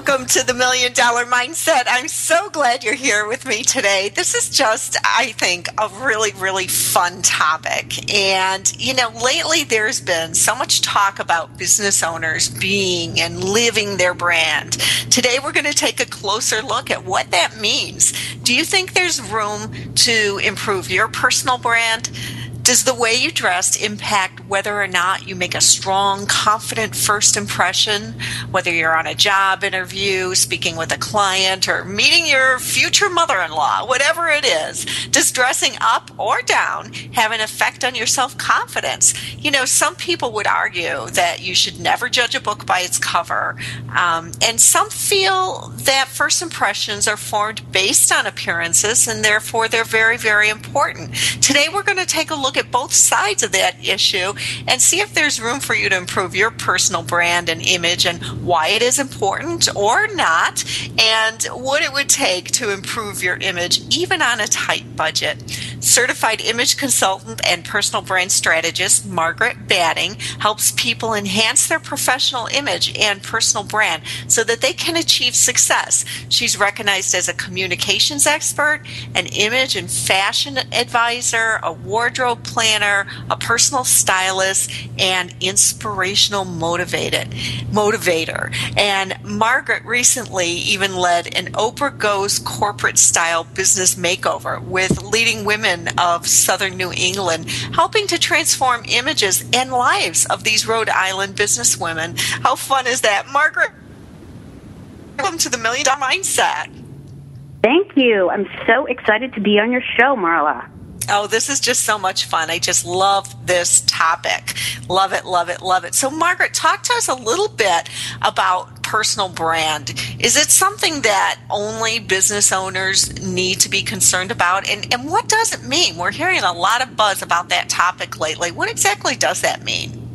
Welcome to the Million Dollar Mindset. I'm so glad you're here with me today. This is just, I think, a really, really fun topic. And, you know, lately there's been so much talk about business owners being and living their brand. Today we're going to take a closer look at what that means. Do you think there's room to improve your personal brand? Does the way you dress impact whether or not you make a strong, confident first impression, whether you're on a job interview, speaking with a client, or meeting your future mother in law, whatever it is? Does dressing up or down have an effect on your self confidence? You know, some people would argue that you should never judge a book by its cover, um, and some feel that first impressions are formed based on appearances, and therefore they're very, very important. Today, we're going to take a look look at both sides of that issue and see if there's room for you to improve your personal brand and image and why it is important or not, and what it would take to improve your image even on a tight budget. Certified image consultant and personal brand strategist Margaret Batting helps people enhance their professional image and personal brand so that they can achieve success. She's recognized as a communications expert, an image and fashion advisor, a wardrobe planner, a personal stylist, and inspirational motivated motivator. And Margaret recently even led an Oprah Goes corporate style business makeover with leading women of southern New England, helping to transform images and lives of these Rhode Island businesswomen. How fun is that? Margaret, welcome to the Million Dollar Mindset. Thank you. I'm so excited to be on your show, Marla. Oh, this is just so much fun. I just love this topic. Love it, love it, love it. So, Margaret, talk to us a little bit about personal brand. Is it something that only business owners need to be concerned about? And, and what does it mean? We're hearing a lot of buzz about that topic lately. What exactly does that mean?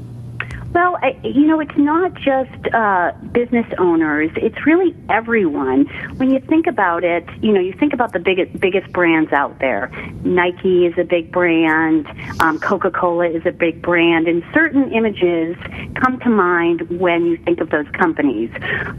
Well, I, you know, it's not just uh, business owners; it's really everyone. When you think about it, you know, you think about the biggest biggest brands out there. Nike is a big brand. Um, Coca Cola is a big brand, and certain images come to mind when you think of those companies.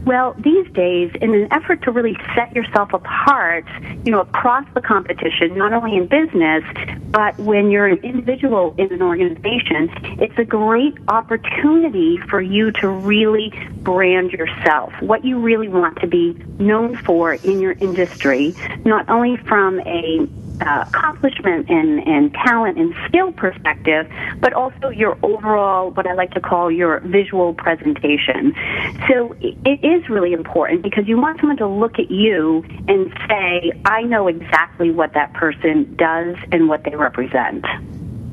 Well, these days, in an effort to really set yourself apart, you know, across the competition, not only in business but when you're an individual in an organization, it's a great opportunity opportunity for you to really brand yourself, what you really want to be known for in your industry, not only from a uh, accomplishment and, and talent and skill perspective, but also your overall, what I like to call your visual presentation. So it is really important because you want someone to look at you and say, I know exactly what that person does and what they represent.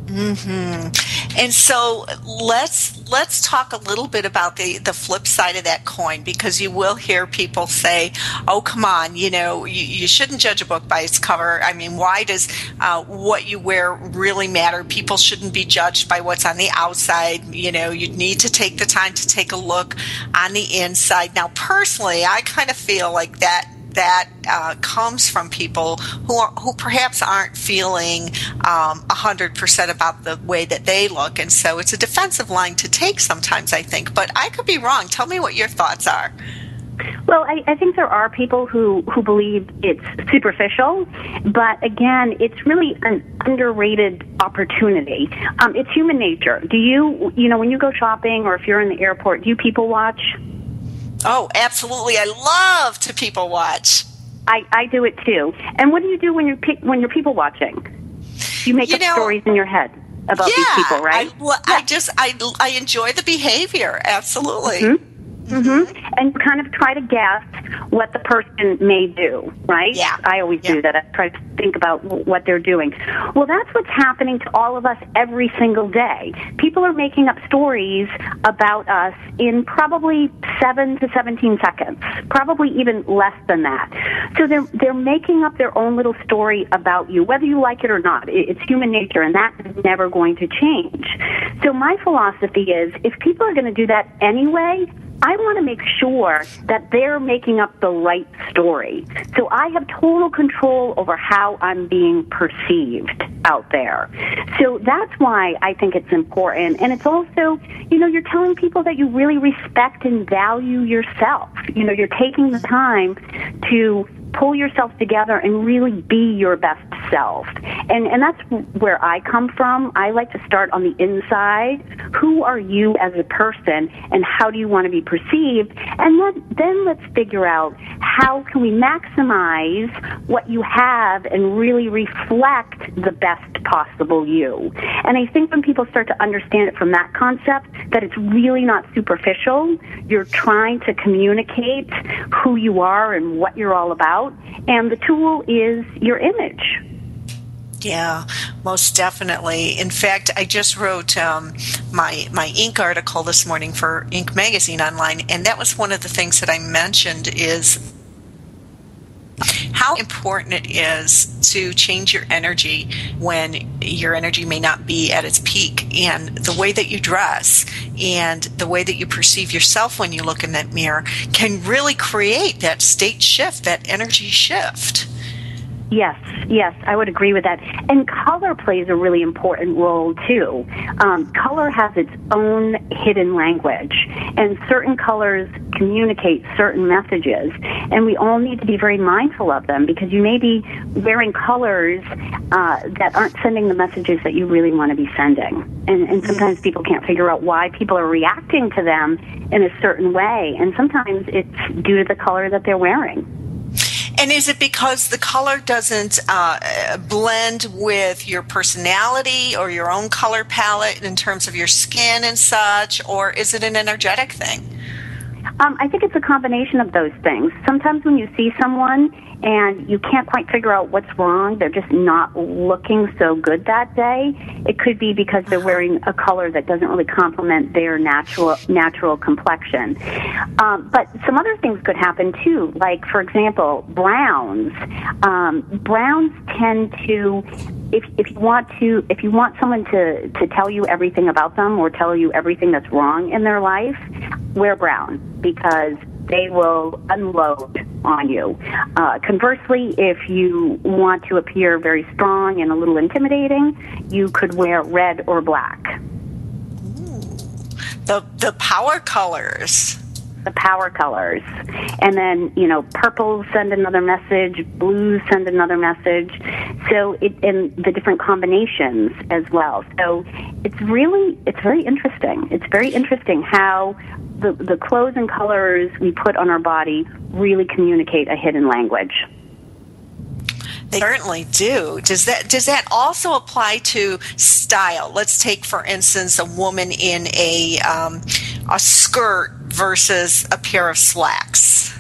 Mm-hmm. And so let's let's talk a little bit about the the flip side of that coin because you will hear people say, "Oh, come on, you know, you, you shouldn't judge a book by its cover." I mean, why does uh, what you wear really matter? People shouldn't be judged by what's on the outside. You know, you need to take the time to take a look on the inside. Now, personally, I kind of feel like that that uh, comes from people who are, who perhaps aren't feeling um, 100% about the way that they look. And so it's a defensive line to take sometimes, I think. But I could be wrong. Tell me what your thoughts are. Well, I, I think there are people who, who believe it's superficial, but again, it's really an underrated opportunity. Um, it's human nature. Do you, you know, when you go shopping or if you're in the airport, do you people watch? Oh, absolutely. I love to people watch. I, I do it too. And what do you do when you're pe- when you're people watching? You make You up know- stories in your head about yeah, these people, right? I, well, I just I I enjoy the behavior. Absolutely. Mm-hmm. Mm-hmm. and kind of try to guess what the person may do, right? Yeah. I always Yeah. do that. I try to think about what they're doing. Well, that's what's happening to all of us every single day. People are making up stories about us in probably 7 to 17 seconds, probably even less than that. So they're they're making up their own little story about you, whether you like it or not. It's human nature and that is never going to change. So my philosophy is if people are going to do that anyway, I want to make sure that they're making up the right story. So I have total control over how I'm being perceived out there. So that's why I think it's important. And it's also, you know, you're telling people that you really respect and value yourself. You know, you're taking the time to pull yourself together and really be your best self. And and that's where I come from. I like to start on the inside. Who are you as a person and how do you want to be perceived? And then then let's figure out how can we maximize what you have and really reflect the best possible you. And I think when people start to understand it from that concept that it's really not superficial, you're trying to communicate who you are and what you're all about, and the tool is your image. Yeah, most definitely. In fact, I just wrote um, my my Inc. article this morning for Inc. magazine online, and that was one of the things that I mentioned is how important it is to change your energy when your energy may not be at its peak and the way that you dress and the way that you perceive yourself when you look in that mirror can really create that state shift that energy shift Yes, yes, I would agree with that. And color plays a really important role too. Um, color has its own hidden language, and certain colors communicate certain messages, and we all need to be very mindful of them because you may be wearing colors uh, that aren't sending the messages that you really want to be sending. And, and sometimes people can't figure out why people are reacting to them in a certain way, and sometimes it's due to the color that they're wearing. And is it because the color doesn't uh, blend with your personality or your own color palette in terms of your skin and such, or is it an energetic thing? Um, I think it's a combination of those things. Sometimes when you see someone and you can't quite figure out what's wrong, they're just not looking so good that day. It could be because they're wearing a color that doesn't really complement their natural natural complexion. Um, but some other things could happen too. Like for example, browns. Um, browns tend to if if you want to if you want someone to to tell you everything about them or tell you everything that's wrong in their life, wear brown because they will unload on you. Uh, conversely, if you want to appear very strong and a little intimidating, you could wear red or black. The the power colors. the power colors. And then, you know, purples send another message, blues send another message. So it and the different combinations as well. So it's really it's very interesting. It's very interesting how the the clothes and colors we put on our body really communicate a hidden language. They certainly do. Does that does that also apply to style? Let's take, for instance, a woman in a um, a skirt versus a pair of slacks.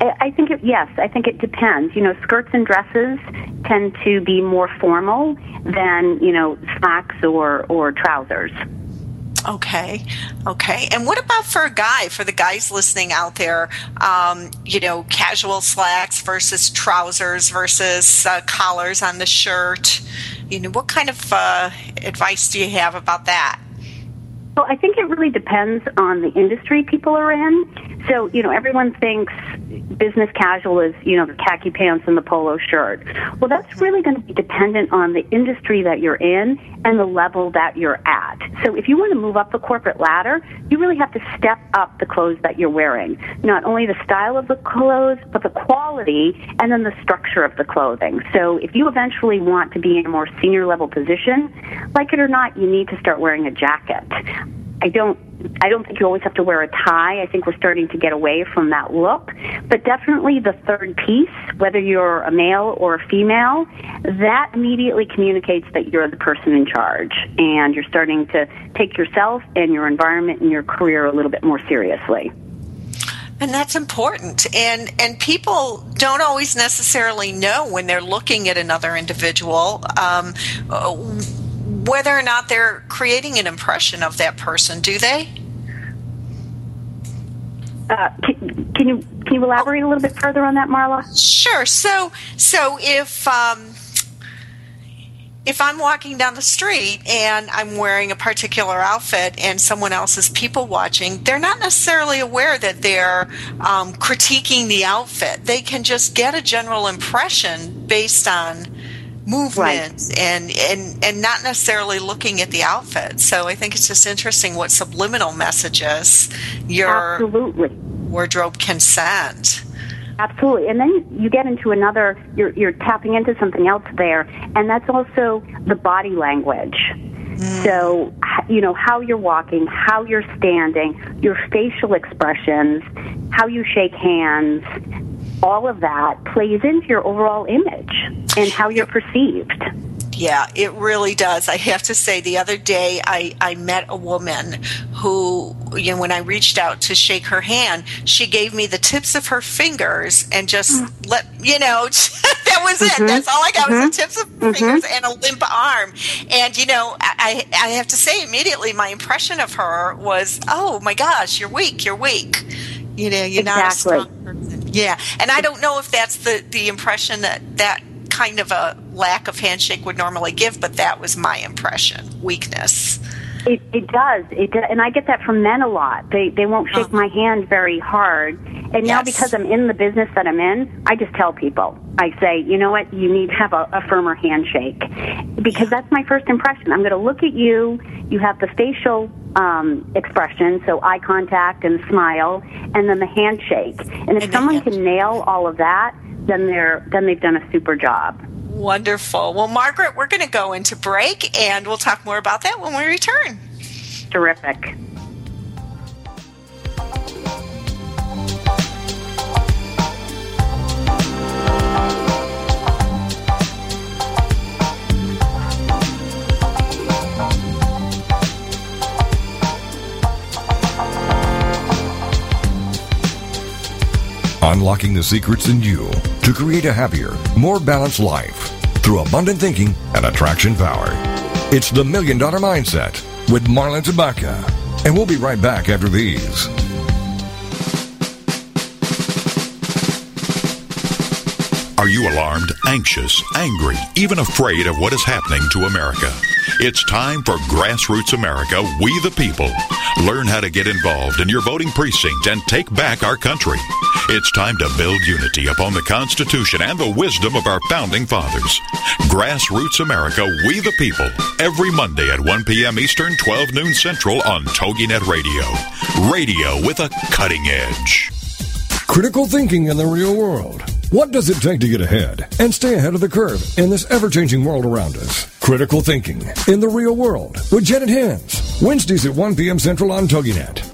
I I think it, yes, I think it depends. You know, skirts and dresses tend to be more formal than you know slacks or or trousers. Okay, okay. And what about for a guy? For the guys listening out there, um, you know, casual slacks versus trousers versus uh, collars on the shirt. You know, what kind of uh, advice do you have about that? Well, I think it really depends on the industry people are in. So, you know, everyone thinks business casual is, you know, the khaki pants and the polo shirt. Well, that's really going to be dependent on the industry that you're in and the level that you're at. So, if you want to move up the corporate ladder, you really have to step up the clothes that you're wearing. Not only the style of the clothes, but the quality and then the structure of the clothing. So, if you eventually want to be in a more senior level position, like it or not, you need to start wearing a jacket. I don't I don't think you always have to wear a tie. I think we're starting to get away from that look. But definitely the third piece, whether you're a male or a female, that immediately communicates that you're the person in charge and you're starting to take yourself and your environment and your career a little bit more seriously. And that's important. And and people don't always necessarily know when they're looking at another individual um, whether or not they're creating an impression of that person, do they? Uh, can, can, you can you elaborate a little bit further on that, Marla? Sure. So so if um, if I'm walking down the street and I'm wearing a particular outfit and someone else is people watching, they're not necessarily aware that they're um, critiquing the outfit. They can just get a general impression based on movement right. and and and not necessarily looking at the outfit. So I think it's just interesting what subliminal messages your Absolutely. wardrobe can send. Absolutely. And then you get into another you're you're tapping into something else there and that's also the body language. Mm. So, you know, how you're walking, how you're standing, your facial expressions, how you shake hands, all of that plays into your overall image and how you're perceived. Yeah, it really does. I have to say, the other day I, I met a woman who, you know, when I reached out to shake her hand, she gave me the tips of her fingers and just mm. let, you know, that was it. Mm-hmm. That's all I got mm-hmm. was the mm-hmm. tips of her mm-hmm. fingers and a limp arm. And, you know, I, I have to say immediately my impression of her was, oh my gosh, you're weak, you're weak. You know, you're exactly. not a strong person. Yeah, and I don't know if that's the the impression that that kind of a lack of handshake would normally give, but that was my impression. Weakness. It, it does. It does. and I get that from men a lot. They they won't shake uh-huh. my hand very hard. And now because I'm in the business that I'm in, I just tell people. I say, you know what, you need to have a, a firmer handshake because that's my first impression. I'm going to look at you. You have the facial um, expression, so eye contact and smile, and then the handshake. And if and someone can nail all of that, then they're then they've done a super job. Wonderful. Well, Margaret, we're going to go into break, and we'll talk more about that when we return. Terrific. Unlocking the secrets in you to create a happier, more balanced life through abundant thinking and attraction power. It's the Million Dollar Mindset with Marla Tabaka. And we'll be right back after these. Are you alarmed, anxious, angry, even afraid of what is happening to America? It's time for Grassroots America, We the People. Learn how to get involved in your voting precinct and take back our country. It's time to build unity upon the Constitution and the wisdom of our founding fathers. Grassroots America, We the People. Every Monday at 1 p.m. Eastern, 12 noon Central on TogiNet Radio. Radio with a cutting edge. Critical thinking in the real world. What does it take to get ahead and stay ahead of the curve in this ever changing world around us? Critical Thinking in the Real World with Janet Hens. Wednesdays at 1 p.m. Central on TogiNet.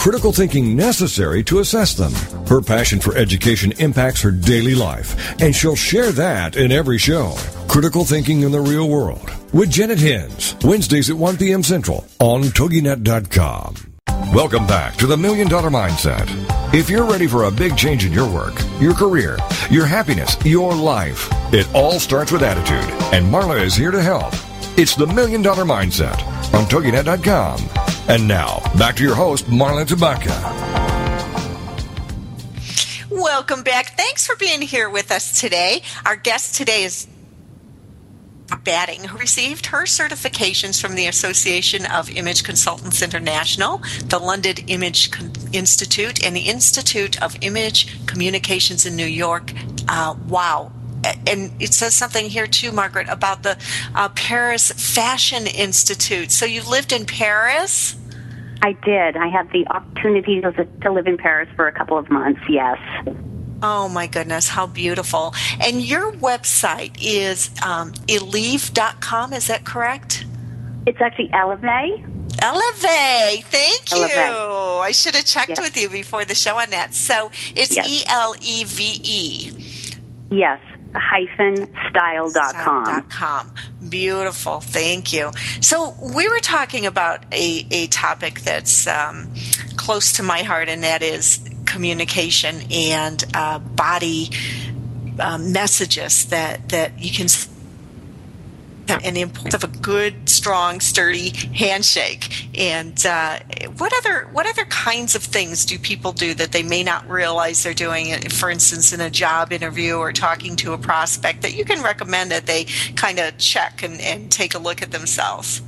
critical thinking necessary to assess them. Her passion for education impacts her daily life, and she'll share that in every show. Critical Thinking in the Real World with Janet Hens, Wednesdays at 1 p.m. Central on TogiNet.com. Welcome back to the Million Dollar Mindset. If you're ready for a big change in your work, your career, your happiness, your life, it all starts with attitude, and Marla is here to help. It's the Million Dollar Mindset on TogiNet.com. And now, back to your host, Marla Tabaka. Welcome back. Thanks for being here with us today. Our guest today is Batting, who received her certifications from the Association of Image Consultants International, the London Image Institute, and the Institute of Image Communications in New York. Uh, wow. And it says something here too, Margaret, about the uh, Paris Fashion Institute. So you lived in Paris? I did. I had the opportunity to live in Paris for a couple of months, yes. Oh my goodness, how beautiful. And your website is um, eleve.com, is that correct? It's actually Eleve. Eleve, thank you. I should have checked yes. with you before the show on that. So it's E L E V E. Yes, hyphen style.com. com. Beautiful, thank you. So we were talking about a, a topic that's um, close to my heart, and that is communication and uh, body uh, messages that that you can and the importance of a good, strong, sturdy handshake. And uh, what other what other kinds of things do people do that they may not realize they're doing? For instance, in a job interview or talking to a prospect, that you can recommend that they kind of check and, and take a look at themselves.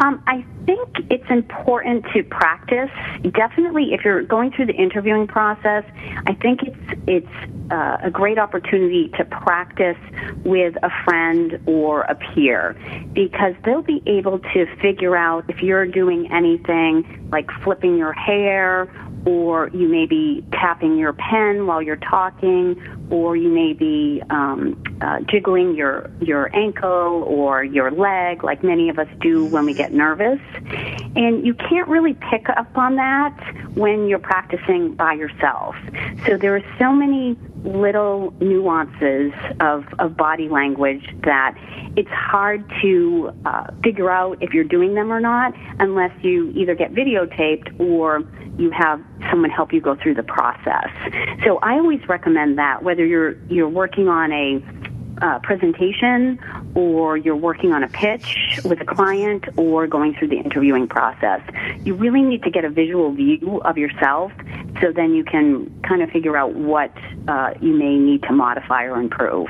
Um, I think it's important to practice. Definitely, if you're going through the interviewing process, I think it's it's uh, a great opportunity to practice with a friend or a peer because they'll be able to figure out if you're doing anything like flipping your hair or you may be tapping your pen while you're talking, or you may be um, uh, jiggling your your ankle or your leg, like many of us do when we get nervous. And you can't really pick up on that when you're practicing by yourself. So there are so many little nuances of, of body language that it's hard to uh, figure out if you're doing them or not unless you either get videotaped or you have someone help you go through the process. So I always recommend that whether you're you're working on a uh, presentation or you're working on a pitch with a client or going through the interviewing process. You really need to get a visual view of yourself so then you can kind of figure out what uh, you may need to modify or improve.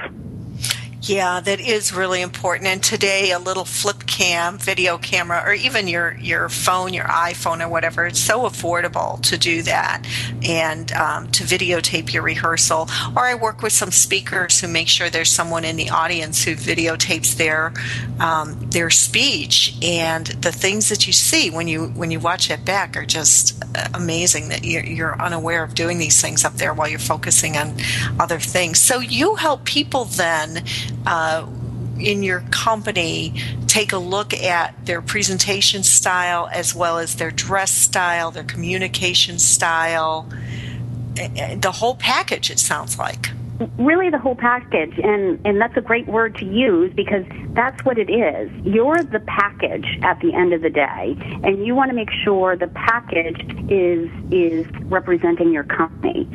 Yeah, that is really important. And today, a little flip cam, video camera, or even your, your phone, your iPhone, or whatever, it's so affordable to do that and um, to videotape your rehearsal. Or I work with some speakers who make sure there's someone in the audience who videotapes their um, their speech. And the things that you see when you when you watch it back are just amazing. That you're, you're unaware of doing these things up there while you're focusing on other things. So you help people then uh, in your company take a look at their presentation style as well as their dress style, their communication style, the whole package, it sounds like really the whole package and and that's a great word to use because that's what it is. You're the package at the end of the day and you want to make sure the package is is representing your company.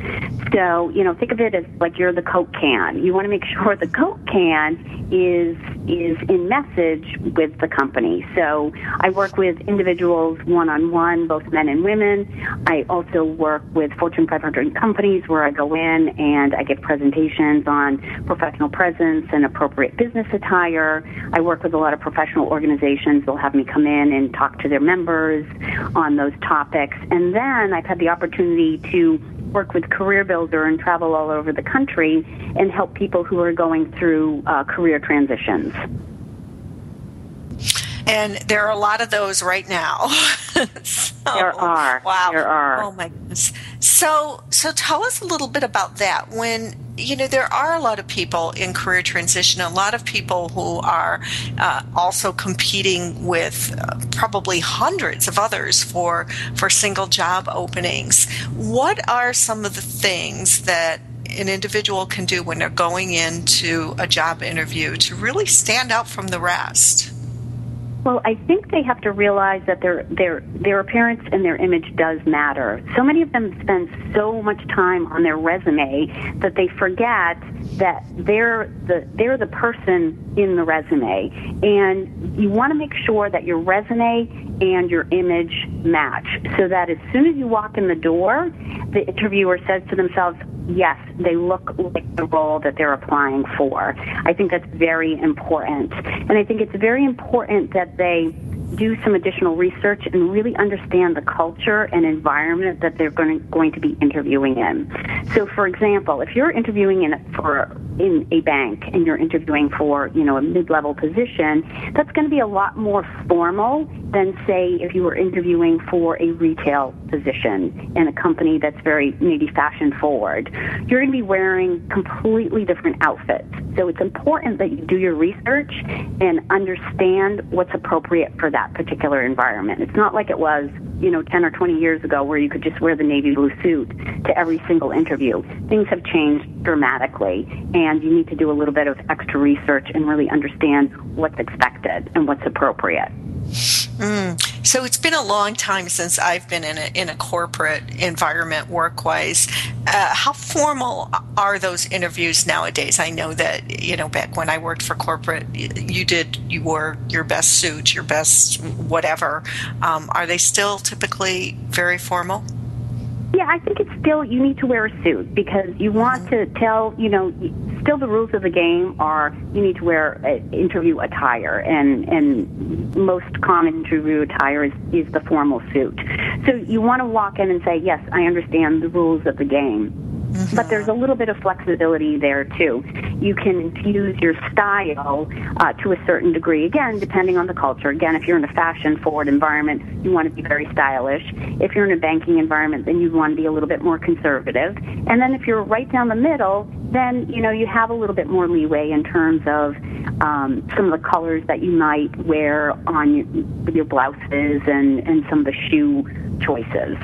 So you know think of it as like you're the coke can. You want to make sure the coke can is is in message with the company. So i work with individuals one on one both men and women. I also work with fortune 500 companies where i go in and i give presentations presentations on professional presence and appropriate business attire. I work with a lot of professional organizations. They'll have me come in and talk to their members on those topics. And then I've had the opportunity to work with CareerBuilder and travel all over the country and help people who are going through uh, career transitions and there are a lot of those right now. so, there are. Wow. There are. Oh my goodness. So, so tell us a little bit about that. When you know there are a lot of people in career transition, a lot of people who are uh, also competing with uh, probably hundreds of others for for single job openings. What are some of the things that an individual can do when they're going into a job interview to really stand out from the rest? Well, I think they have to realize that their their their appearance and their image does matter. So many of them spend so much time on their resume that they forget that they're the they're the person in the resume, and you want to make sure that your resume and your image match, so that as soon as you walk in the door, the interviewer says to themselves, yes, they look like the role that they're applying for. I think that's very important. And I think it's very important that they do some additional research and really understand the culture and environment that they're going to, going to be interviewing in. So, for example, if you're interviewing in for in a bank and you're interviewing for you know a mid-level position, that's going to be a lot more formal than say if you were interviewing for a retail position in a company that's very maybe fashion forward. You're going to be wearing completely different outfits. So it's important that you do your research and understand what's appropriate for that particular environment. It's not like it was you know, 10 or 20 years ago where you could just wear the navy blue suit to every single interview. Things have changed dramatically, and you need to do a little bit of extra research and really understand what's expected and what's appropriate. Mm. So it's been a long time since I've been in a in a corporate environment work-wise. Uh, how formal are those interviews nowadays? I know that you know back when I worked for corporate, you did you wore your best suit, your best whatever. Um, are they still typically very formal? Yeah, I think it's still you need to wear a suit because you want to tell you know still the rules of the game are you need to wear a, interview attire and and most common interview attire is is the formal suit. So you want to walk in and say yes, I understand the rules of the game Mm-hmm. But there's a little bit of flexibility there too. You can infuse your style uh, to a certain degree. Again, depending on the culture. Again, if you're in a fashion-forward environment, you want to be very stylish. If you're in a banking environment, then you want to be a little bit more conservative. And then if you're right down the middle, then you know you have a little bit more leeway in terms of um, some of the colors that you might wear on your, your blouses and and some of the shoe choices.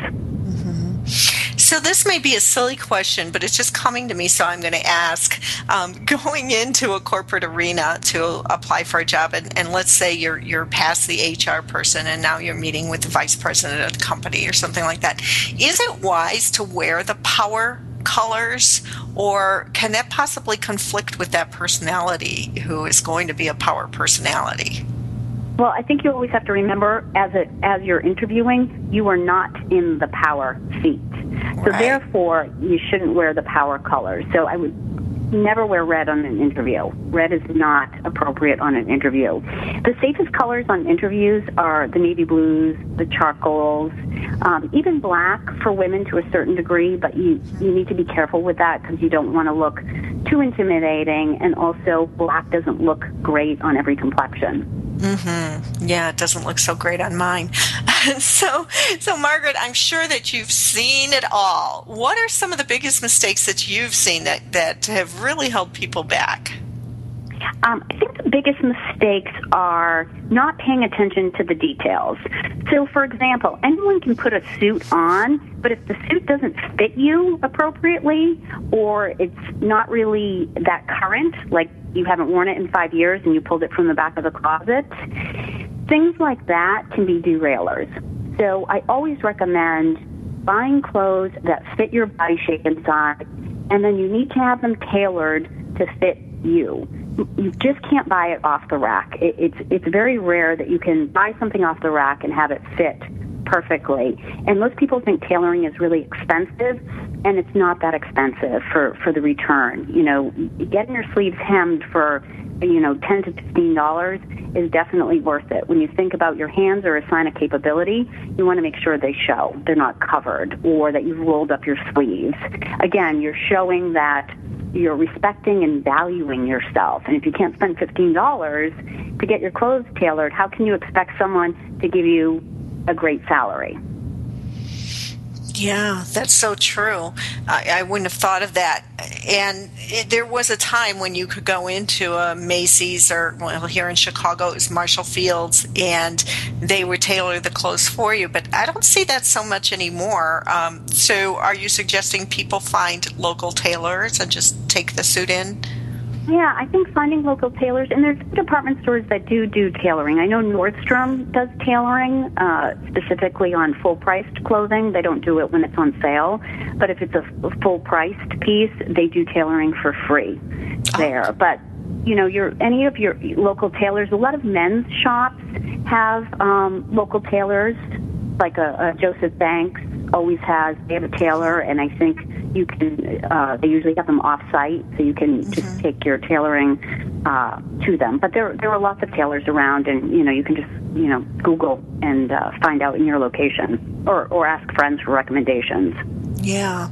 So this may be a silly question, but it's just coming to me, so I'm going to ask. Um, going into a corporate arena to apply for a job, and, and, let's say you're you're past the HR person, and now you're meeting with the vice president of the company or something like that. Is it wise to wear the power colors, or can that possibly conflict with that personality who is going to be a power personality? Well, I think you always have to remember as it as you're interviewing, you are not in the power seat. So right. therefore, you shouldn't wear the power colors. So I would never wear red on an interview. Red is not appropriate on an interview. The safest colors on interviews are the navy blues, the charcoals, um, even black for women to a certain degree, but you, you need to be careful with that because you don't want to look too intimidating, and also black doesn't look great on every complexion. Mm-hmm. Yeah, it doesn't look so great on mine. so, so Margaret, I'm sure that you've seen it all. What are some of the biggest mistakes that you've seen that that have really held people back? Um, I think the biggest mistakes are not paying attention to the details. So, for example, anyone can put a suit on, but if the suit doesn't fit you appropriately or it's not really that current, like you haven't worn it in five years and you pulled it from the back of the closet, things like that can be derailers. So, I always recommend buying clothes that fit your body shape and size, and then you need to have them tailored to fit you you just can't buy it off the rack. It, it's it's very rare that you can buy something off the rack and have it fit perfectly. And most people think tailoring is really expensive, and it's not that expensive for for the return. You know, getting your sleeves hemmed for you know ten to fifteen dollars is definitely worth it. When you think about your hands are a sign of capability, you want to make sure they show they're not covered or that you've rolled up your sleeves. Again, you're showing that you're respecting and valuing yourself. And if you can't spend $15 to get your clothes tailored, how can you expect someone to give you a great salary? Yeah, that's so true. I, I, wouldn't have thought of that. And it, there was a time when you could go into a Macy's or, well, here in Chicago, it was Marshall Fields, and they would tailor the clothes for you. But I don't see that so much anymore. Um, so are you suggesting people find local tailors and just take the suit in? Yeah, I think finding local tailors, and there's department stores that do do tailoring. I know Nordstrom does tailoring uh, specifically on full priced clothing. They don't do it when it's on sale, but if it's a full priced piece, they do tailoring for free there. But you know, your any of your local tailors, a lot of men's shops have um, local tailors, like a, a Joseph Banks always has. They have a tailor, and I think you can. Uh, they usually have them off site, so you can just take your tailoring uh, to them. But there there are lots of tailors around, and you know you can just you know Google and uh, find out in your location, or or ask friends for recommendations. Yeah.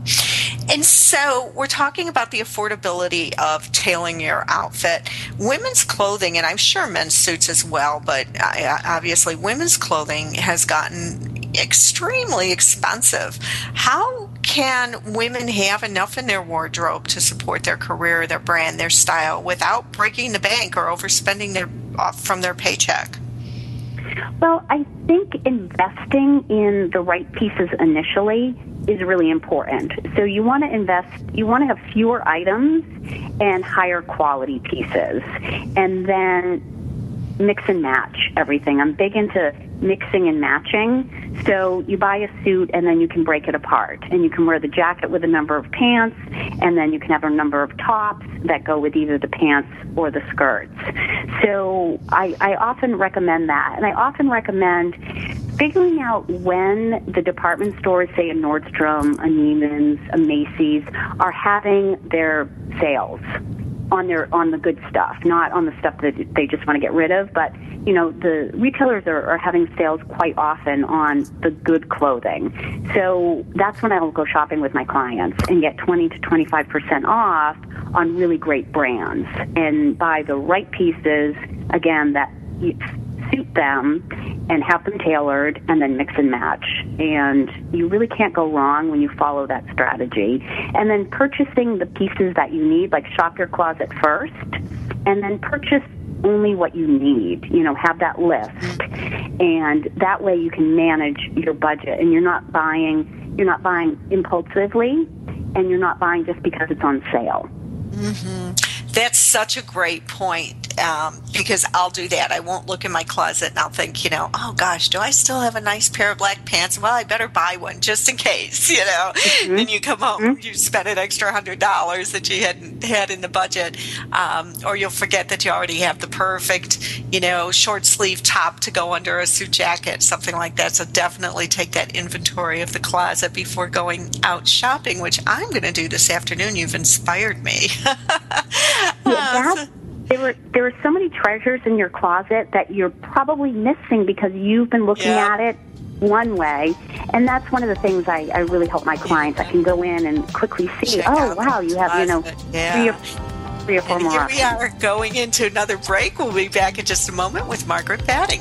And so we're talking about the affordability of tailoring your outfit. Women's clothing, and I'm sure men's suits as well, but uh, obviously women's clothing has gotten extremely expensive. How can women have enough in their wardrobe to support their career, their brand, their style without breaking the bank or overspending their from their paycheck? Well, I think investing in the right pieces initially is really important. So you want to invest, you want to have fewer items and higher quality pieces. And then mix and match everything. I'm big into mixing and matching. So you buy a suit and then you can break it apart. And you can wear the jacket with a number of pants, and then you can have a number of tops that go with either the pants or the skirts. So I, I often recommend that. And I often recommend figuring out when the department stores, say a Nordstrom, a Neiman's, a Macy's, are having their sales on their on the good stuff, not on the stuff that they just want to get rid of. But you know, the retailers are, are having sales quite often on the good clothing. So that's when I will go shopping with my clients and get twenty to twenty five percent off on really great brands and buy the right pieces again that suit them and have them tailored and then mix and match. And you really can't go wrong when you follow that strategy. And then purchasing the pieces that you need, like shop your closet first, and then purchase only what you need. You know, have that list. And that way you can manage your budget and you're not buying you're not buying impulsively and you're not buying just because it's on sale. Mm-hmm. That's such a great point um, because I'll do that. I won't look in my closet and I'll think, you know, oh gosh, do I still have a nice pair of black pants? Well, I better buy one just in case, you know. Mm-hmm. Then you come home, mm-hmm. you spend an extra hundred dollars that you hadn't had in the budget, um, or you'll forget that you already have the perfect, you know, short sleeve top to go under a suit jacket, something like that. So definitely take that inventory of the closet before going out shopping, which I'm going to do this afternoon. You've inspired me. uh, there were there are so many treasures in your closet that you're probably missing because you've been looking yeah. at it one way and that's one of the things I, I really help my clients i can go in and quickly see Check oh wow you have you know yeah. three or, three or four and more here options. we are going into another break we'll be back in just a moment with margaret batting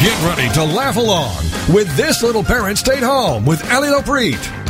Get ready to laugh along with This Little Parent Stayed Home with Ellie Lopreet.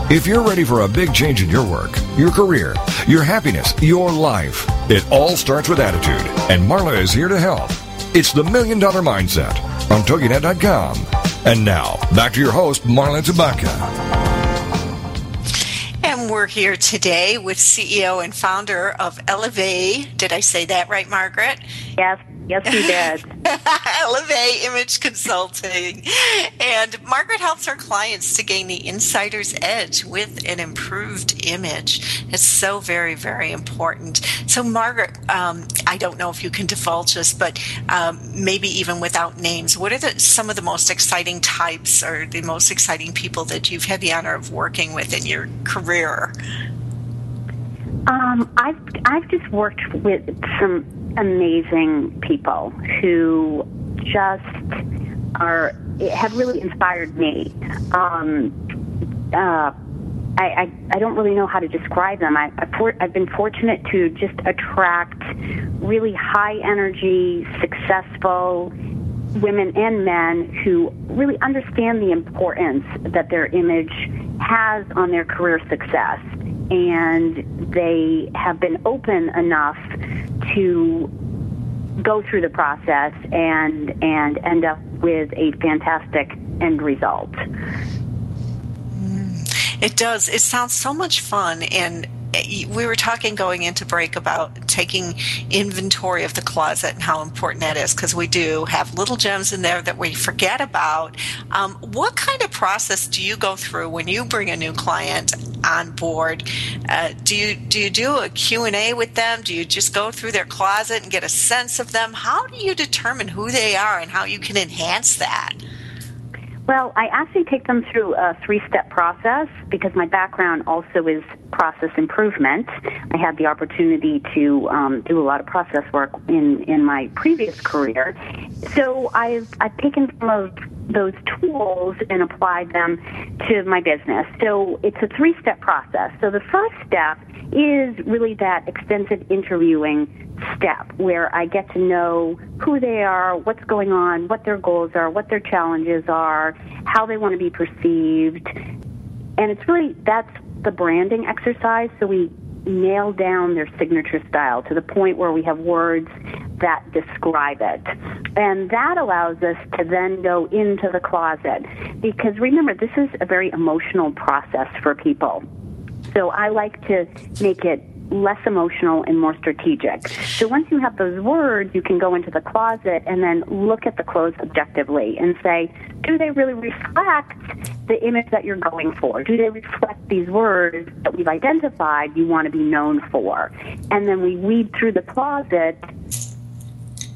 If you're ready for a big change in your work, your career, your happiness, your life, it all starts with attitude, and Marla is here to help. It's the Million Dollar Mindset on TogiNet.com. And now, back to your host, Marla Tabaka. And we're here today with CEO and founder of Elevate. Did I say that right, Margaret? Yes, yes, you did. Elevate Image Consulting. And Margaret helps her clients to gain the insider's edge with an improved image. It's so very, very important. So, Margaret, um, I don't know if you can divulge this, but um, maybe even without names, what are the, some of the most exciting types or the most exciting people that you've had the honor of working with in your career? Um, I've I've just worked with some amazing people who just are have really inspired me. Um, uh, I, I, I don't really know how to describe them. I, I've been fortunate to just attract really high energy, successful women and men who really understand the importance that their image has on their career success. And they have been open enough to go through the process and and end up with a fantastic end result. It does. It sounds so much fun and we were talking going into break about taking inventory of the closet and how important that is because we do have little gems in there that we forget about. Um, what kind of process do you go through when you bring a new client on board? Uh, do you do you do a Q and A with them? Do you just go through their closet and get a sense of them? How do you determine who they are and how you can enhance that? Well, I actually take them through a three step process because my background also is process improvement. I had the opportunity to um, do a lot of process work in, in my previous career. So I've, I've taken some of those tools and applied them to my business. So it's a three step process. So the first step is really that extensive interviewing step where I get to know who they are, what's going on, what their goals are, what their challenges are, how they want to be perceived. And it's really that's the branding exercise. So we nail down their signature style to the point where we have words that describe it. And that allows us to then go into the closet. Because remember, this is a very emotional process for people. So I like to make it less emotional and more strategic. So once you have those words, you can go into the closet and then look at the clothes objectively and say, do they really reflect the image that you're going for? Do they reflect these words that we've identified you want to be known for? And then we weed through the closet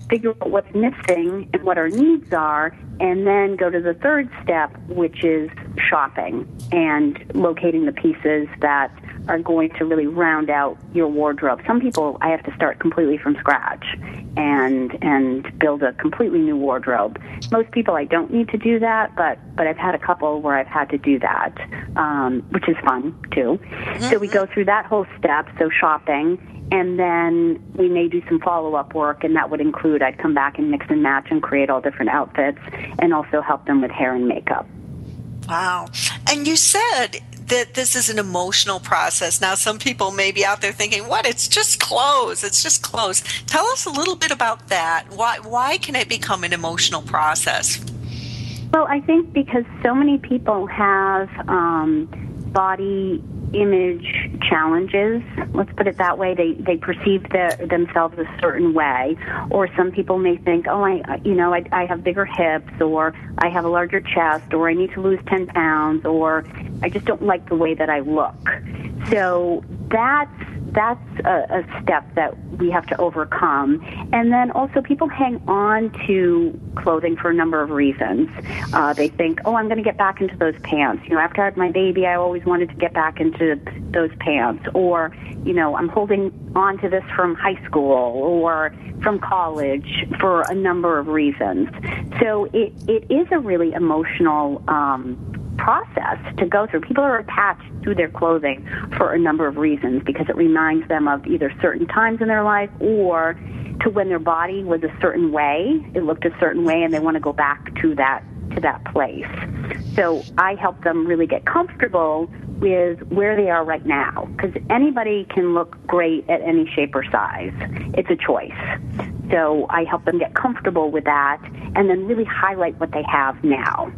figure out what's missing and what our needs are, and then go to the third step, which is shopping and locating the pieces that are going to really round out your wardrobe. Some people I have to start completely from scratch and and build a completely new wardrobe. Most people I don't need to do that, but but I've had a couple where I've had to do that, um, which is fun too. Mm-hmm. So we go through that whole step. So shopping, and then we may do some follow up work, and that would include I'd come back and mix and match and create all different outfits, and also help them with hair and makeup. Wow. And you said that this is an emotional process. Now, some people may be out there thinking, what? It's just clothes. It's just clothes. Tell us a little bit about that. Why, why can it become an emotional process? Well, I think because so many people have um, body image challenges. Let's put it that way. They they perceive their, themselves a certain way, or some people may think, oh, I you know I, I have bigger hips, or I have a larger chest, or I need to lose ten pounds, or I just don't like the way that I look. So that's that's a, a step that we have to overcome. And then also, people hang on to clothing for a number of reasons. Uh, they think, oh, I'm going to get back into those pants. You know, after I had my baby, I always wanted to get back into those pants. Or, you know, I'm holding on to this from high school or from college for a number of reasons. So it, it is a really emotional um, process to go through. People are attached to their clothing for a number of reasons because it reminds them of either certain times in their life or to when their body was a certain way, it looked a certain way, and they want to go back to that to that place. So I help them really get comfortable with where they are right now because anybody can look great at any shape or size. It's a choice. So I help them get comfortable with that and then really highlight what they have now.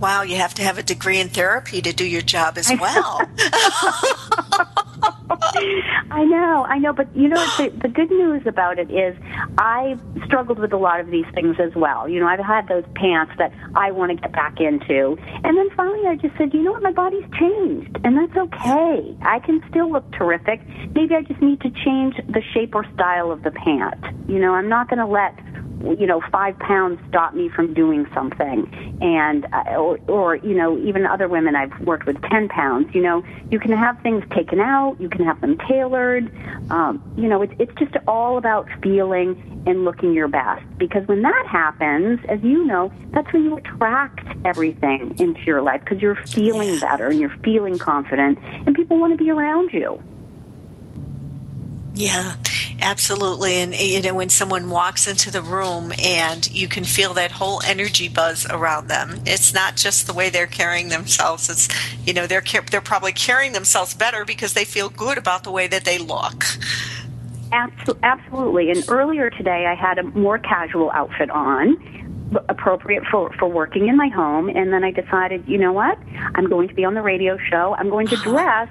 Wow, you have to have a degree in therapy to do your job as well. I know, I know, but you know, the, the good news about it is I struggled with a lot of these things as well. You know, I've had those pants that I want to get back into. And then finally I just said, you know what, my body's changed, and that's okay. I can still look terrific. Maybe I just need to change the shape or style of the pant. You know, I'm not going to let you know, five pounds stop me from doing something. And, uh, or, or, you know, even other women I've worked with, 10 pounds, you know, you can have things taken out, you can have them tailored. Um, you know, it's, it's just all about feeling and looking your best. Because when that happens, as you know, that's when you attract everything into your life because you're feeling better and you're feeling confident and people want to be around you. Yeah. Absolutely. And, eh, you know, when someone walks into the room and you can feel that whole energy buzz around them, it's not just the way they're carrying themselves. It's, you know, they're, they're probably carrying themselves better because they feel good about the way that they look. Absolutely. And earlier today, I had a more casual outfit on appropriate for, for working in my home. And then I decided, you know what? I'm going to be on the radio show. I'm going to dress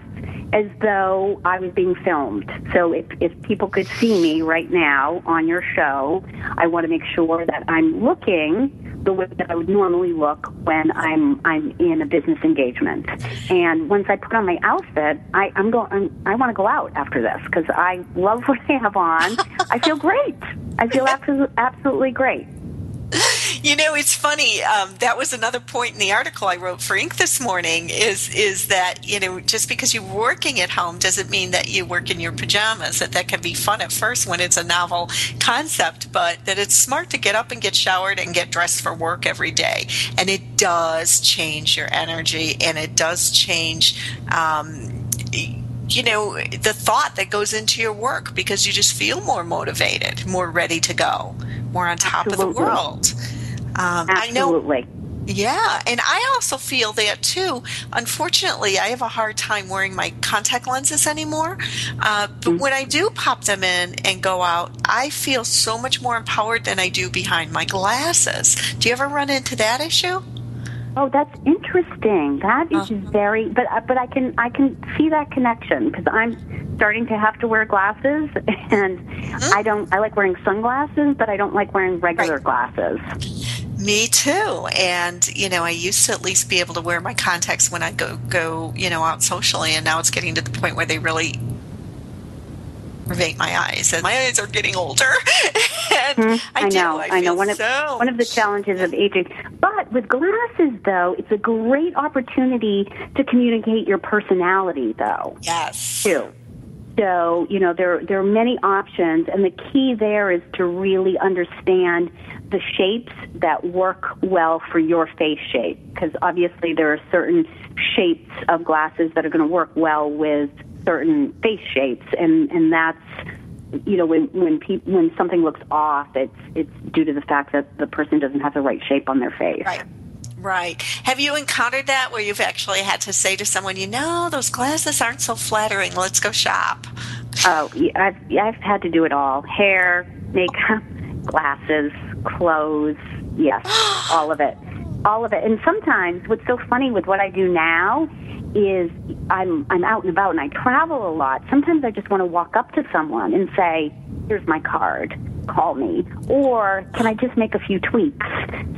as though I was being filmed. So if, if people could see me right now on your show, I want to make sure that I'm looking the way that I would normally look when I'm I'm in a business engagement. And once I put on my outfit, I, I'm going. I want to go out after this because I love what I have on. I feel great. I feel absolutely absolutely great. You know, it's funny. Um, that was another point in the article I wrote for Inc. this morning. Is is that you know just because you're working at home doesn't mean that you work in your pajamas. That that can be fun at first when it's a novel concept, but that it's smart to get up and get showered and get dressed for work every day. And it does change your energy, and it does change. Um, you know the thought that goes into your work because you just feel more motivated more ready to go more on top Absolutely. of the world um, Absolutely. I know. Yeah, and I also feel that too. Unfortunately, I have a hard time wearing my contact lenses anymore. Uh, but mm-hmm. when I do pop them in and go out, I feel so much more empowered than I do behind my glasses. Do you ever run into that issue? Oh, that's interesting. That is uh-huh. very, but uh, but I can I can see that connection because I'm starting to have to wear glasses, and mm-hmm. I don't. I like wearing sunglasses, but I don't like wearing regular right. glasses. Me too. And, you know, I used to at least be able to wear my contacts when I go, go, you know, out socially. And now it's getting to the point where they really aggravate my eyes. And my eyes are getting older. and mm-hmm. I, I, know. I, I, know. One of, so one of the challenges of aging. But with glasses, though, it's a great opportunity to communicate your personality, though. Yes. Too. So, you know, there, there are many options, and the key there is to really understand the shapes that work well for your face shape because obviously there are certain shapes of glasses that are going to work well with certain face shapes and and that's you know when when pe- when something looks off it's it's due to the fact that the person doesn't have the right shape on their face. Right Right. Have you encountered that where you've actually had to say to someone, you know, those glasses aren't so flattering. Let's go shop. Oh, I've I've had to do it all: hair, makeup, glasses, clothes. Yes, all of it. all of it. And sometimes what's so funny with what I do now is I'm I'm out and about and I travel a lot. Sometimes I just want to walk up to someone and say, "Here's my card. Call me." Or can I just make a few tweaks?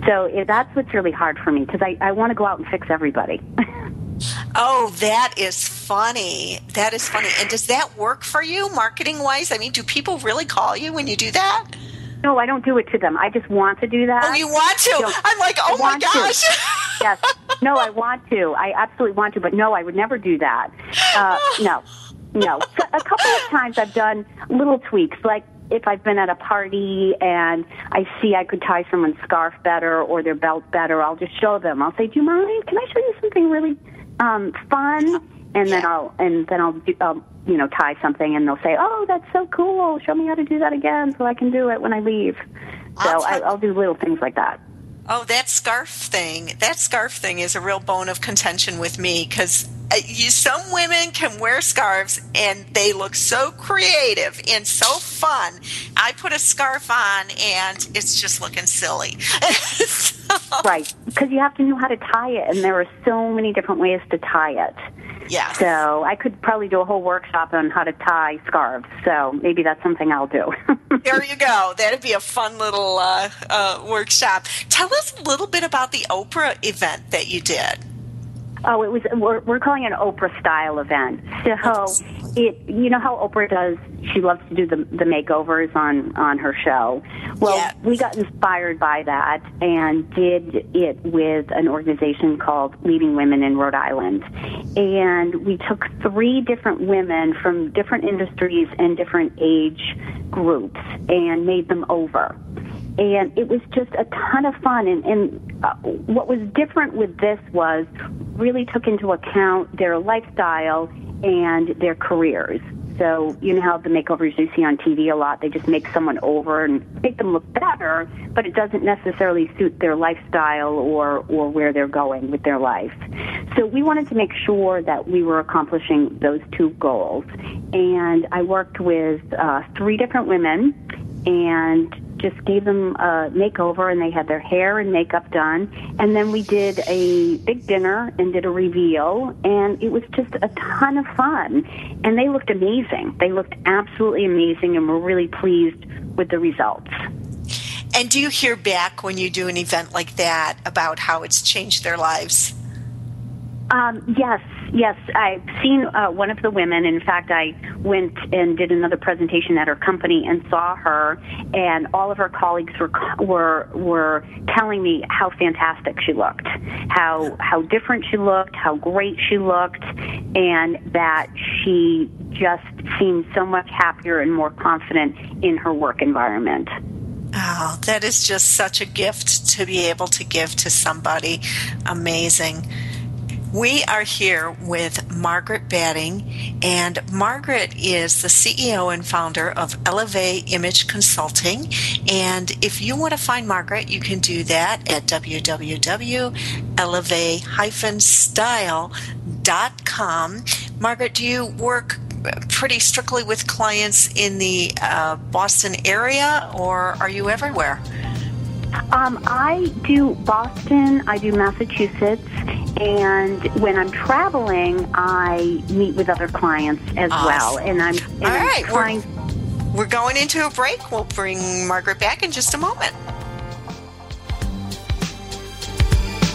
So if that's what's really hard for me because I I want to go out and fix everybody. Oh, that is funny. That is funny. And does that work for you marketing wise? I mean, do people really call you when you do that? No, I don't do it to them. I just want to do that. Oh, you want to? So, I'm like, oh my gosh. yes. No, I want to. I absolutely want to, but no, I would never do that. Uh, no, no. So a couple of times I've done little tweaks, like if I've been at a party and I see I could tie someone's scarf better or their belt better, I'll just show them. I'll say, "Do you mind? Can I show you something really um, fun?" And then I'll and then I'll do, um, you know tie something, and they'll say, "Oh, that's so cool! Show me how to do that again, so I can do it when I leave." So I'll I, I'll do little things like that. Oh, that scarf thing. That scarf thing is a real bone of contention with me because uh, you, some women can wear scarves and they look so creative and so fun. I put a scarf on and it's just looking silly. Right, because you have to know how to tie it, and there are so many different ways to tie it. yeah. So I could probably do a whole workshop on how to tie scarves. So maybe that's something I'll do. There you go. That'd be a fun little uh, uh, workshop. Tell us a little bit about the Oprah event that you did. Oh, it was we're, we're calling it an Oprah style event. So it, you know how Oprah does. She loves to do the the makeovers on on her show. Well, Yeah. we got inspired by that and did it with an organization called Leading Women in Rhode Island. And we took three different women from different industries and different age groups and made them over. And it was just a ton of fun. And, and uh, what was different with this was really took into account their lifestyle and their careers. So you know how the makeovers you see on TV a lot, they just make someone over and make them look better, but it doesn't necessarily suit their lifestyle or or where they're going with their life. So we wanted to make sure that we were accomplishing those two goals. And I worked with uh, three different women and just gave them a makeover and they had their hair and makeup done. And then we did a big dinner and did a reveal. And it was just a ton of fun. And they looked amazing. They looked absolutely amazing and we're really pleased with the results. And do you hear back when you do an event like that about how it's changed their lives? Um, yes, yes. I've seen uh, one of the women. In fact, I went and did another presentation at her company and saw her, and all of her colleagues were were were telling me how fantastic she looked, how how different she looked, how great she looked, and that she just seemed so much happier and more confident in her work environment. Oh, that is just such a gift to be able to give to somebody. Amazing. We are here with Margaret Batting, and Margaret is the CEO and founder of Elevate Image Consulting. And if you want to find Margaret, you can do that at www.elevate-style.com. Margaret, do you work pretty strictly with clients in the uh, Boston area, or are you everywhere? Um, I do Boston, I do Massachusetts, and when I'm traveling, I meet with other clients as Awesome. well. And I'm, and All I'm right, trying. We're going into a break. We'll bring Margaret back in just a moment.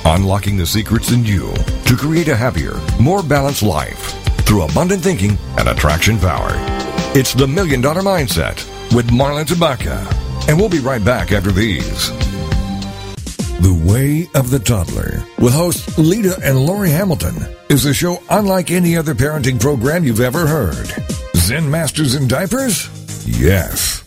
Unlocking the secrets in you to create a happier, more balanced life through abundant thinking and attraction power. It's the Million Dollar Mindset with Marla Tabaka. And we'll be right back after these. The Way of the Toddler with hosts Lita and Lori Hamilton is a show unlike any other parenting program you've ever heard. Zen Masters in Diapers? Yes.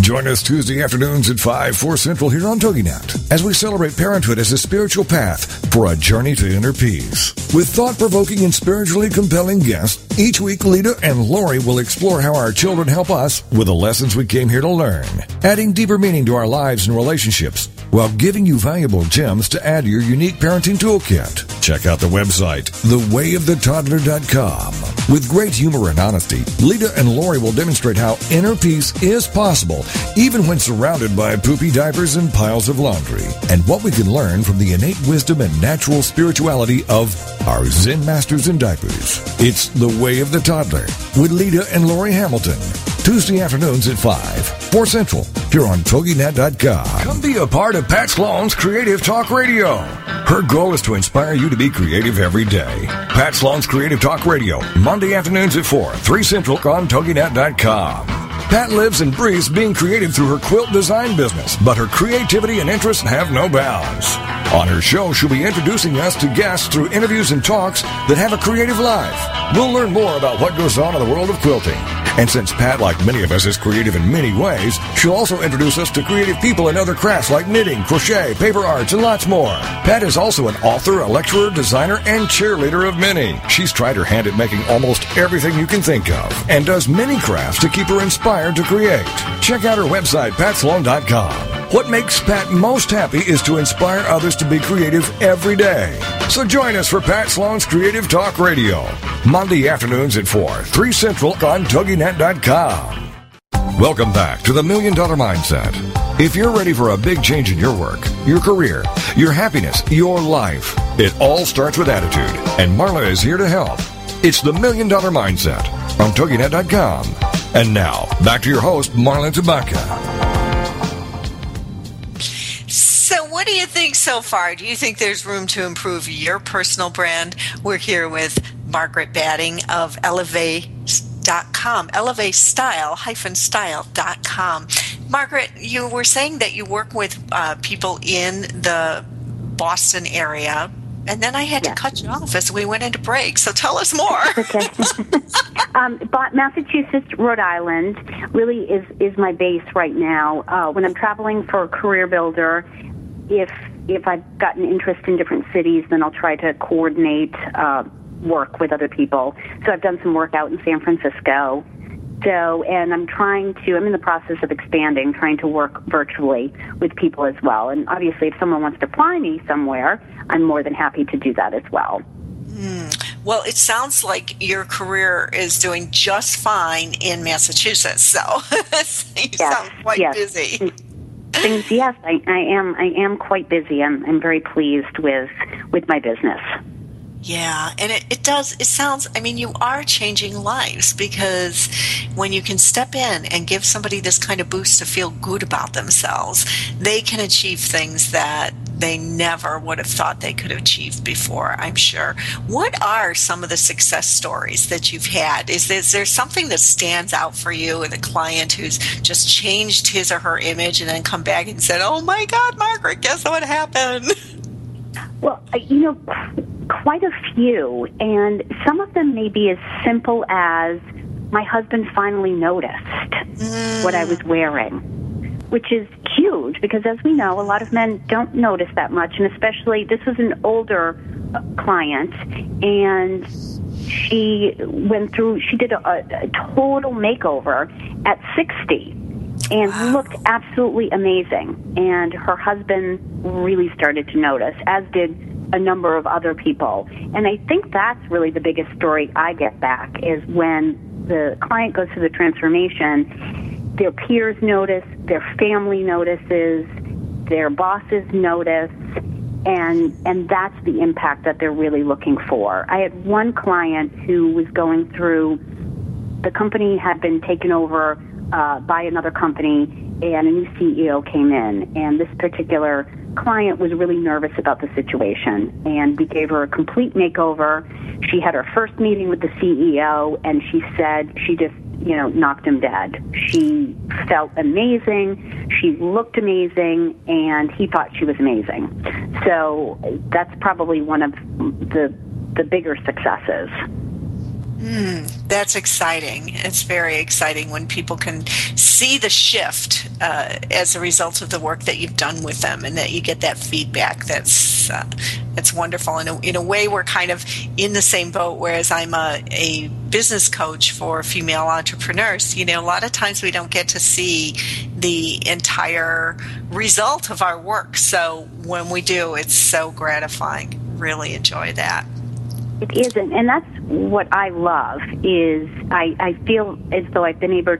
Join us Tuesday afternoons at 5, 4 Central here on TogiNet as we celebrate parenthood as a spiritual path for a journey to inner peace. With thought provoking and spiritually compelling guests Each week, Lita and Lori will explore how our children help us with the lessons we came here to learn, adding deeper meaning to our lives and relationships while giving you valuable gems to add to your unique parenting toolkit. Check out the website, thewayofthetoddler.com. With great humor and honesty, Lita and Lori will demonstrate how inner peace is possible even when surrounded by poopy diapers and piles of laundry, and what we can learn from the innate wisdom and natural spirituality of our Zen masters in diapers. It's The Way of the Toddler with Lita and Lori Hamilton. Tuesday afternoons at 5, 4 Central, here on TogiNet.com. Come be a part of Pat Sloan's Creative Talk Radio. Her goal is to inspire you to be creative every day. Pat Sloan's Creative Talk Radio, Monday afternoons at 4, 3 Central on TogiNet.com. Pat lives and breathes being creative through her quilt design business, but her creativity and interests have no bounds. On her show, she'll be introducing us to guests through interviews and talks that have a creative life. We'll learn more about what goes on in the world of quilting. And since Pat, like many of us, is creative in many ways, she'll also introduce us to creative people in other crafts like knitting, crochet, paper arts, and lots more. Pat is also an author, a lecturer, designer, and cheerleader of many. She's tried her hand at making almost everything you can think of and does many crafts to keep her inspired to create. Check out her website, patsloan.com. What makes Pat most happy is to inspire others to be creative every day. So join us for Pat Sloan's Creative Talk Radio, Monday afternoons at 4, 3 Central on TogiNet.com. Welcome back to the Million Dollar Mindset. If you're ready for a big change in your work, your career, your happiness, your life, it all starts with attitude, and Marla is here to help. It's the Million Dollar Mindset on TogiNet.com. And now, back to your host, Marla Tabaka. What do you think so far? Do you think there's room to improve your personal brand? We're here with Margaret Batting of Elevate.com, Elevate Style style.com. Margaret, you were saying that you work with uh, people in the Boston area, and then I had Yes. to cut you off as we went into break. So, tell us more. Okay. um, Massachusetts, Rhode Island really is, is my base right now. Uh, when I'm traveling for a CareerBuilder, if if I've got an interest in different cities, then I'll try to coordinate uh, work with other people. So I've done some work out in San Francisco. So, and I'm trying to, I'm in the process of expanding, trying to work virtually with people as well. And obviously, if someone wants to fly me somewhere, I'm more than happy to do that as well. Well, it sounds like your career is doing just fine in Massachusetts. So, you sound quite yes. busy. things yes I, I am i am quite busy. I'm i'm very pleased with with my business Yeah, and it, it does, it sounds, I mean, you are changing lives because when you can step in and give somebody this kind of boost to feel good about themselves, they can achieve things that they never would have thought they could have achieved before, I'm sure. What are some of the success stories that you've had? Is is there something that stands out for you with a client who's just changed his or her image and then come back and said, oh my God, Margaret, guess what happened? well you know quite a few and some of them may be as simple as my husband finally noticed what i was wearing which is huge because as we know a lot of men don't notice that much and especially this was an older client and she went through she did a, a, a total makeover at 60 and looked absolutely amazing and her husband really started to notice as did a number of other people and i think that's really the biggest story i get back is when the client goes through the transformation their peers notice their family notices their bosses notice and and that's the impact that they're really looking for. I had one client who was going through the company had been taken over uh, by another company and a new CEO came in and this particular client was really nervous about the situation and we gave her a complete makeover. She had her first meeting with the CEO and she said she just you know, knocked him dead. She felt amazing. She looked amazing, and he thought she was amazing. So that's probably one of the the bigger successes. Mm, that's exciting. It's very exciting when people can see the shift uh, as a result of the work that you've done with them, and that you get that feedback. That's uh, that's wonderful. In a, in a way, we're kind of in the same boat. Whereas I'm a, a business coach for female entrepreneurs. You know, a lot of times we don't get to see the entire result of our work. So when we do, it's so gratifying. Really enjoy that. It isn't, and that's what I love. Is I, I feel as though I've been able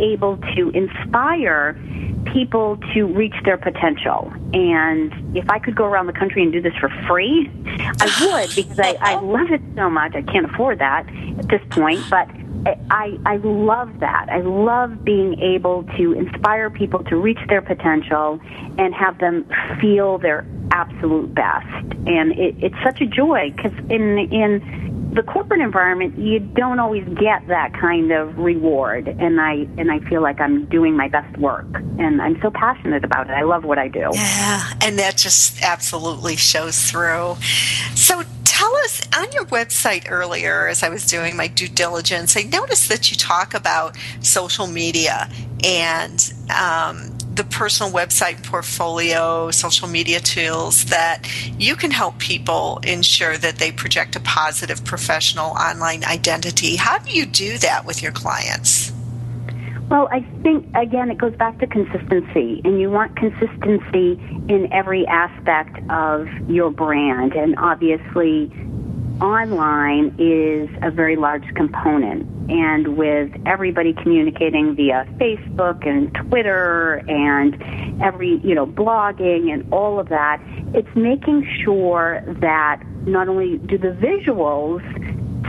able to inspire people to reach their potential. And if I could go around the country and do this for free, I would because I, I love it so much. I can't afford that at this point, but I, I love that. I love being able to inspire people to reach their potential and have them feel their absolute best. And it, it's such a joy because in in the corporate environment, you don't always get that kind of reward. And I and I feel like I'm doing my best work, and I'm so passionate about it. I love what I do. Yeah, and that just absolutely shows through. So tell us on your website earlier as I was doing my due diligence, I noticed that you talk about social media and um, the personal website portfolio, social media tools that you can help people ensure that they project a positive professional online identity. How do you do that with your clients? Well, I think, again, it goes back to consistency, and you want consistency in every aspect of your brand. And obviously, online is a very large component. And with everybody communicating via Facebook and Twitter and every, you know, blogging and all of that, it's making sure that not only do the visuals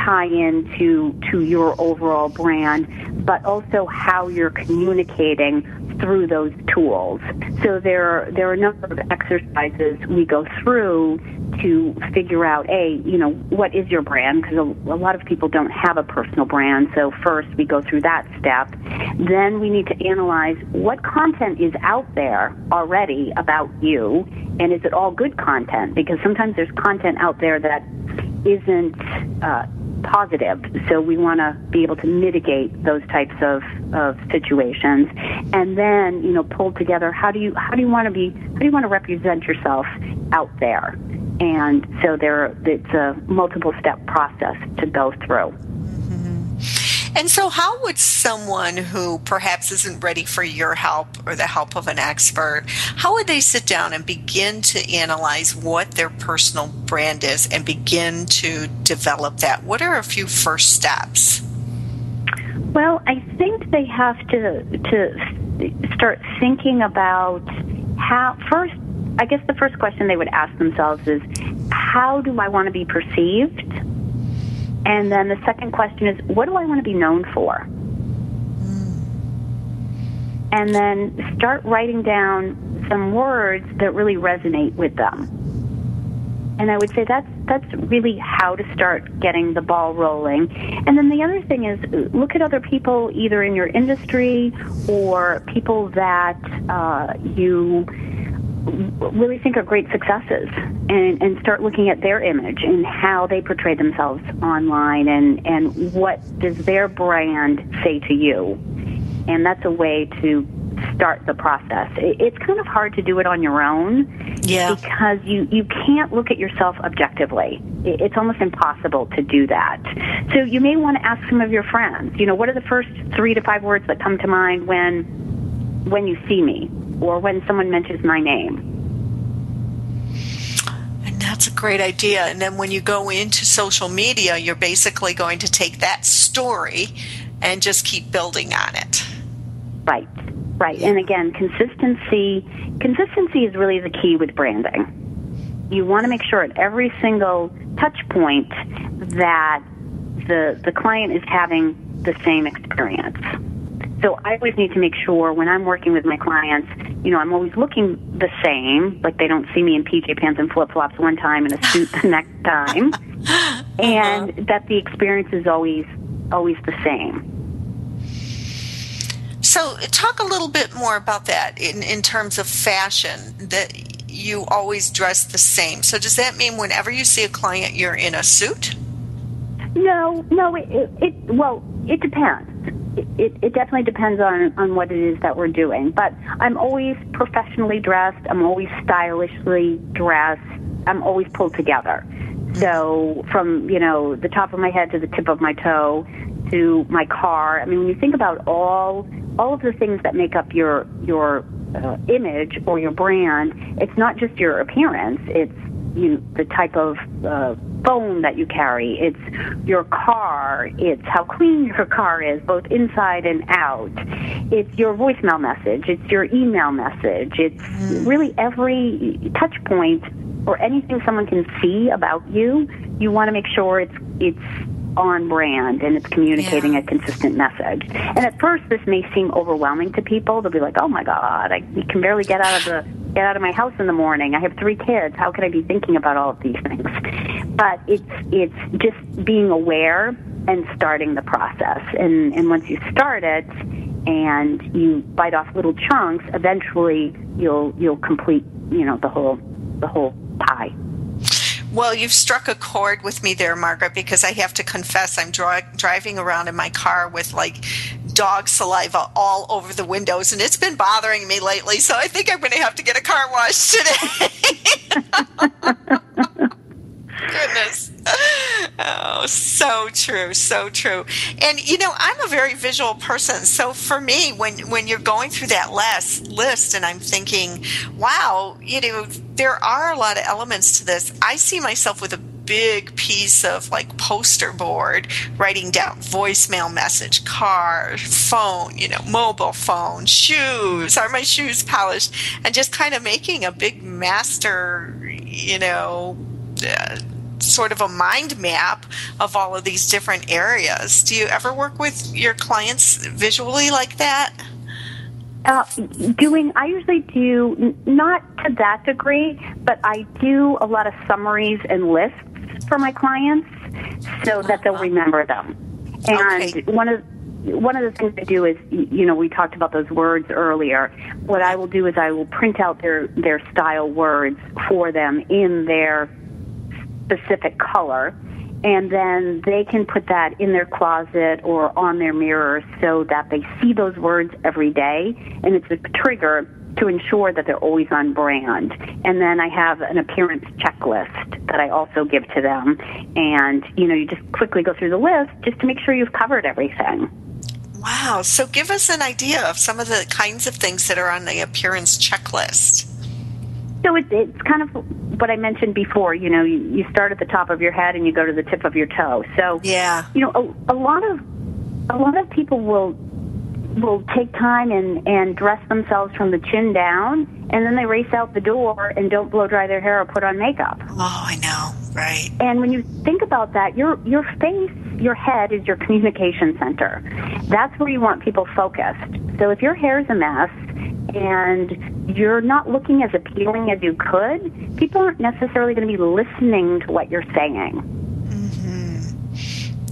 tie into to your overall brand, but also how you're communicating through those tools. So there there are a number of exercises we go through to figure out a you know what is your brand because a, a lot of people don't have a personal brand. So first we go through that step. Then we need to analyze what content is out there already about you, and is it all good content? Because sometimes there's content out there that isn't uh, positive. So we want to be able to mitigate those types of, of situations, and then you know pull together how do you how do you want to be how do you want to represent yourself out there, and so there it's a multiple step process to go through. And so, how would someone who perhaps isn't ready for your help or the help of an expert, how would they sit down and begin to analyze what their personal brand is and begin to develop that? What are a few first steps? Well, I think they have to to start thinking about how first. I guess the first question they would ask themselves is, how do I want to be perceived? And then the second question is, what do I want to be known for? And then start writing down some words that really resonate with them. And I would say that's that's really how to start getting the ball rolling. And then the other thing is look at other people either in your industry or people that uh, you really think are great successes and, and start looking at their image and how they portray themselves online and, and what does their brand say to you. And that's a way to start the process. It's kind of hard to do it on your own yeah. because you, you can't look at yourself objectively. It's almost impossible to do that. So you may want to ask some of your friends, you know, what are the first three to five words that come to mind when when you see me? Or when someone mentions my name. And that's a great idea. And then when you go into social media, you're basically going to take that story and just keep building on it. Right. Right. And again, consistency consistency is really the key with branding. You want to make sure at every single touch point that the the client is having the same experience. So I always need to make sure when I'm working with my clients, you know, I'm always looking the same, like they don't see me in PJ pants and flip flops one time and a suit the next time, and uh-huh. that the experience is always always the same. So, talk a little bit more about that in, in terms of fashion. That you always dress the same. So, does that mean whenever you see a client, you're in a suit? No, no. It, it, it well, it depends. It, it, it definitely depends on on what it is that we're doing. But I'm always professionally dressed. I'm always stylishly dressed. I'm always pulled together. So from you know the top of my head to the tip of my toe to my car. I mean, when you think about all all of the things that make up your your uh, image or your brand, it's not just your appearance. It's you the type of uh, phone that you carry. It's your car. It's how clean your car is, both inside and out. It's your voicemail message. It's your email message. It's really every touch point or anything someone can see about you. You want to make sure it's it's on brand and it's communicating Yeah. a consistent message. And at first, this may seem overwhelming to people. They'll be like, "Oh my God, I can barely get out of the get out of my house in the morning. I have three kids. How can I be thinking about all of these things?" But it's it's just being aware and starting the process. And and once you start it and you bite off little chunks, eventually you'll you'll complete you know the whole the whole pie. Well, you've struck a chord with me there, Margaret, because I have to confess I'm dri- driving around in my car with like dog saliva all over the windows, and it's been bothering me lately. So I think I'm going to have to get a car wash today. Goodness. So true, so true. And you know, I'm a very visual person. So for me, when when you're going through that list list and I'm thinking, wow, you know, there are a lot of elements to this. I see myself with a big piece of like poster board writing down voicemail message, car, phone, you know, mobile phone, shoes, are my shoes polished? And just kind of making a big master, you know, uh, sort of a mind map of all of these different areas. Do you ever work with your clients visually like that? Uh, doing, I usually do not to that degree, but I do a lot of summaries and lists for my clients so that they'll remember them. And Okay. one of one of the things I do is, you know, we talked about those words earlier. What I will do is I will print out their their style words for them in their specific color and then they can put that in their closet or on their mirror so that they see those words every day and it's a trigger to ensure that they're always on brand. And then I have an appearance checklist that I also give to them. And, you know, you just quickly go through the list just to make sure you've covered everything. Wow. So give us an idea of some of the kinds of things that are on the appearance checklist. So it, it's kind of what I mentioned before. You know, you, you start at the top of your head and you go to the tip of your toe. So Yeah. you know, a, a lot of a lot of people will will take time and and dress themselves from the chin down, and then they race out the door and don't blow dry their hair or put on makeup. Oh, I know. Right. And when you think about that, your your face, your head is your communication center. That's where you want people focused. So if your hair is a mess and you're not looking as appealing as you could, people aren't necessarily going to be listening to what you're saying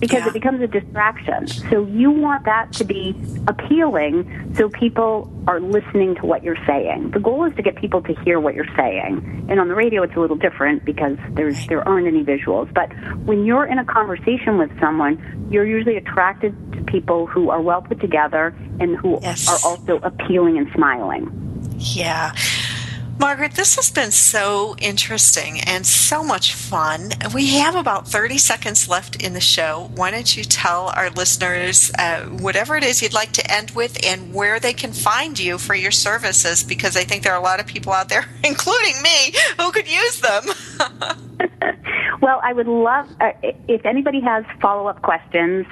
because Yeah. it becomes a distraction. So you want that to be appealing so people are listening to what you're saying. The goal is to get people to hear what you're saying. And on the radio it's a little different because there's there aren't any visuals. But when you're in a conversation with someone, you're usually attracted to people who are well put together and who Yes. are also appealing and smiling. Yeah. Margaret, this has been so interesting and so much fun. We have about 30 seconds left in the show. Why don't you tell our listeners uh, whatever it is you'd like to end with and where they can find you for your services? Because I think there are a lot of people out there, including me, who could use them. Well, I would love uh, if anybody has follow up questions.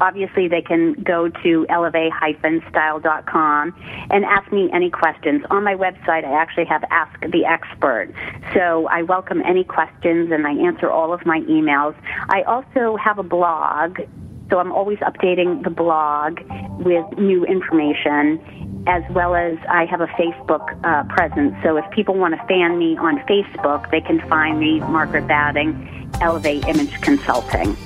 Obviously, they can go to elevate-style.com and ask me any questions. On my website, I actually have Ask the Expert. So I welcome any questions and I answer all of my emails. I also have a blog, so I'm always updating the blog with new information as well as I have a Facebook uh, presence. So if people want to fan me on Facebook, they can find me, Margaret Batting, Elevate Image Consulting.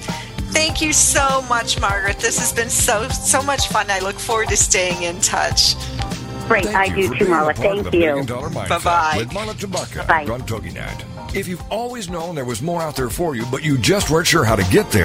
Thank you so much, Margaret. This has been so so much fun. I look forward to staying in touch. Great, Thank I you do too, being Marla. Thank you. Million Bye-bye. With Marla Tabaka Bye. on TogiNet. If you've always known there was more out there for you, but you just weren't sure how to get there,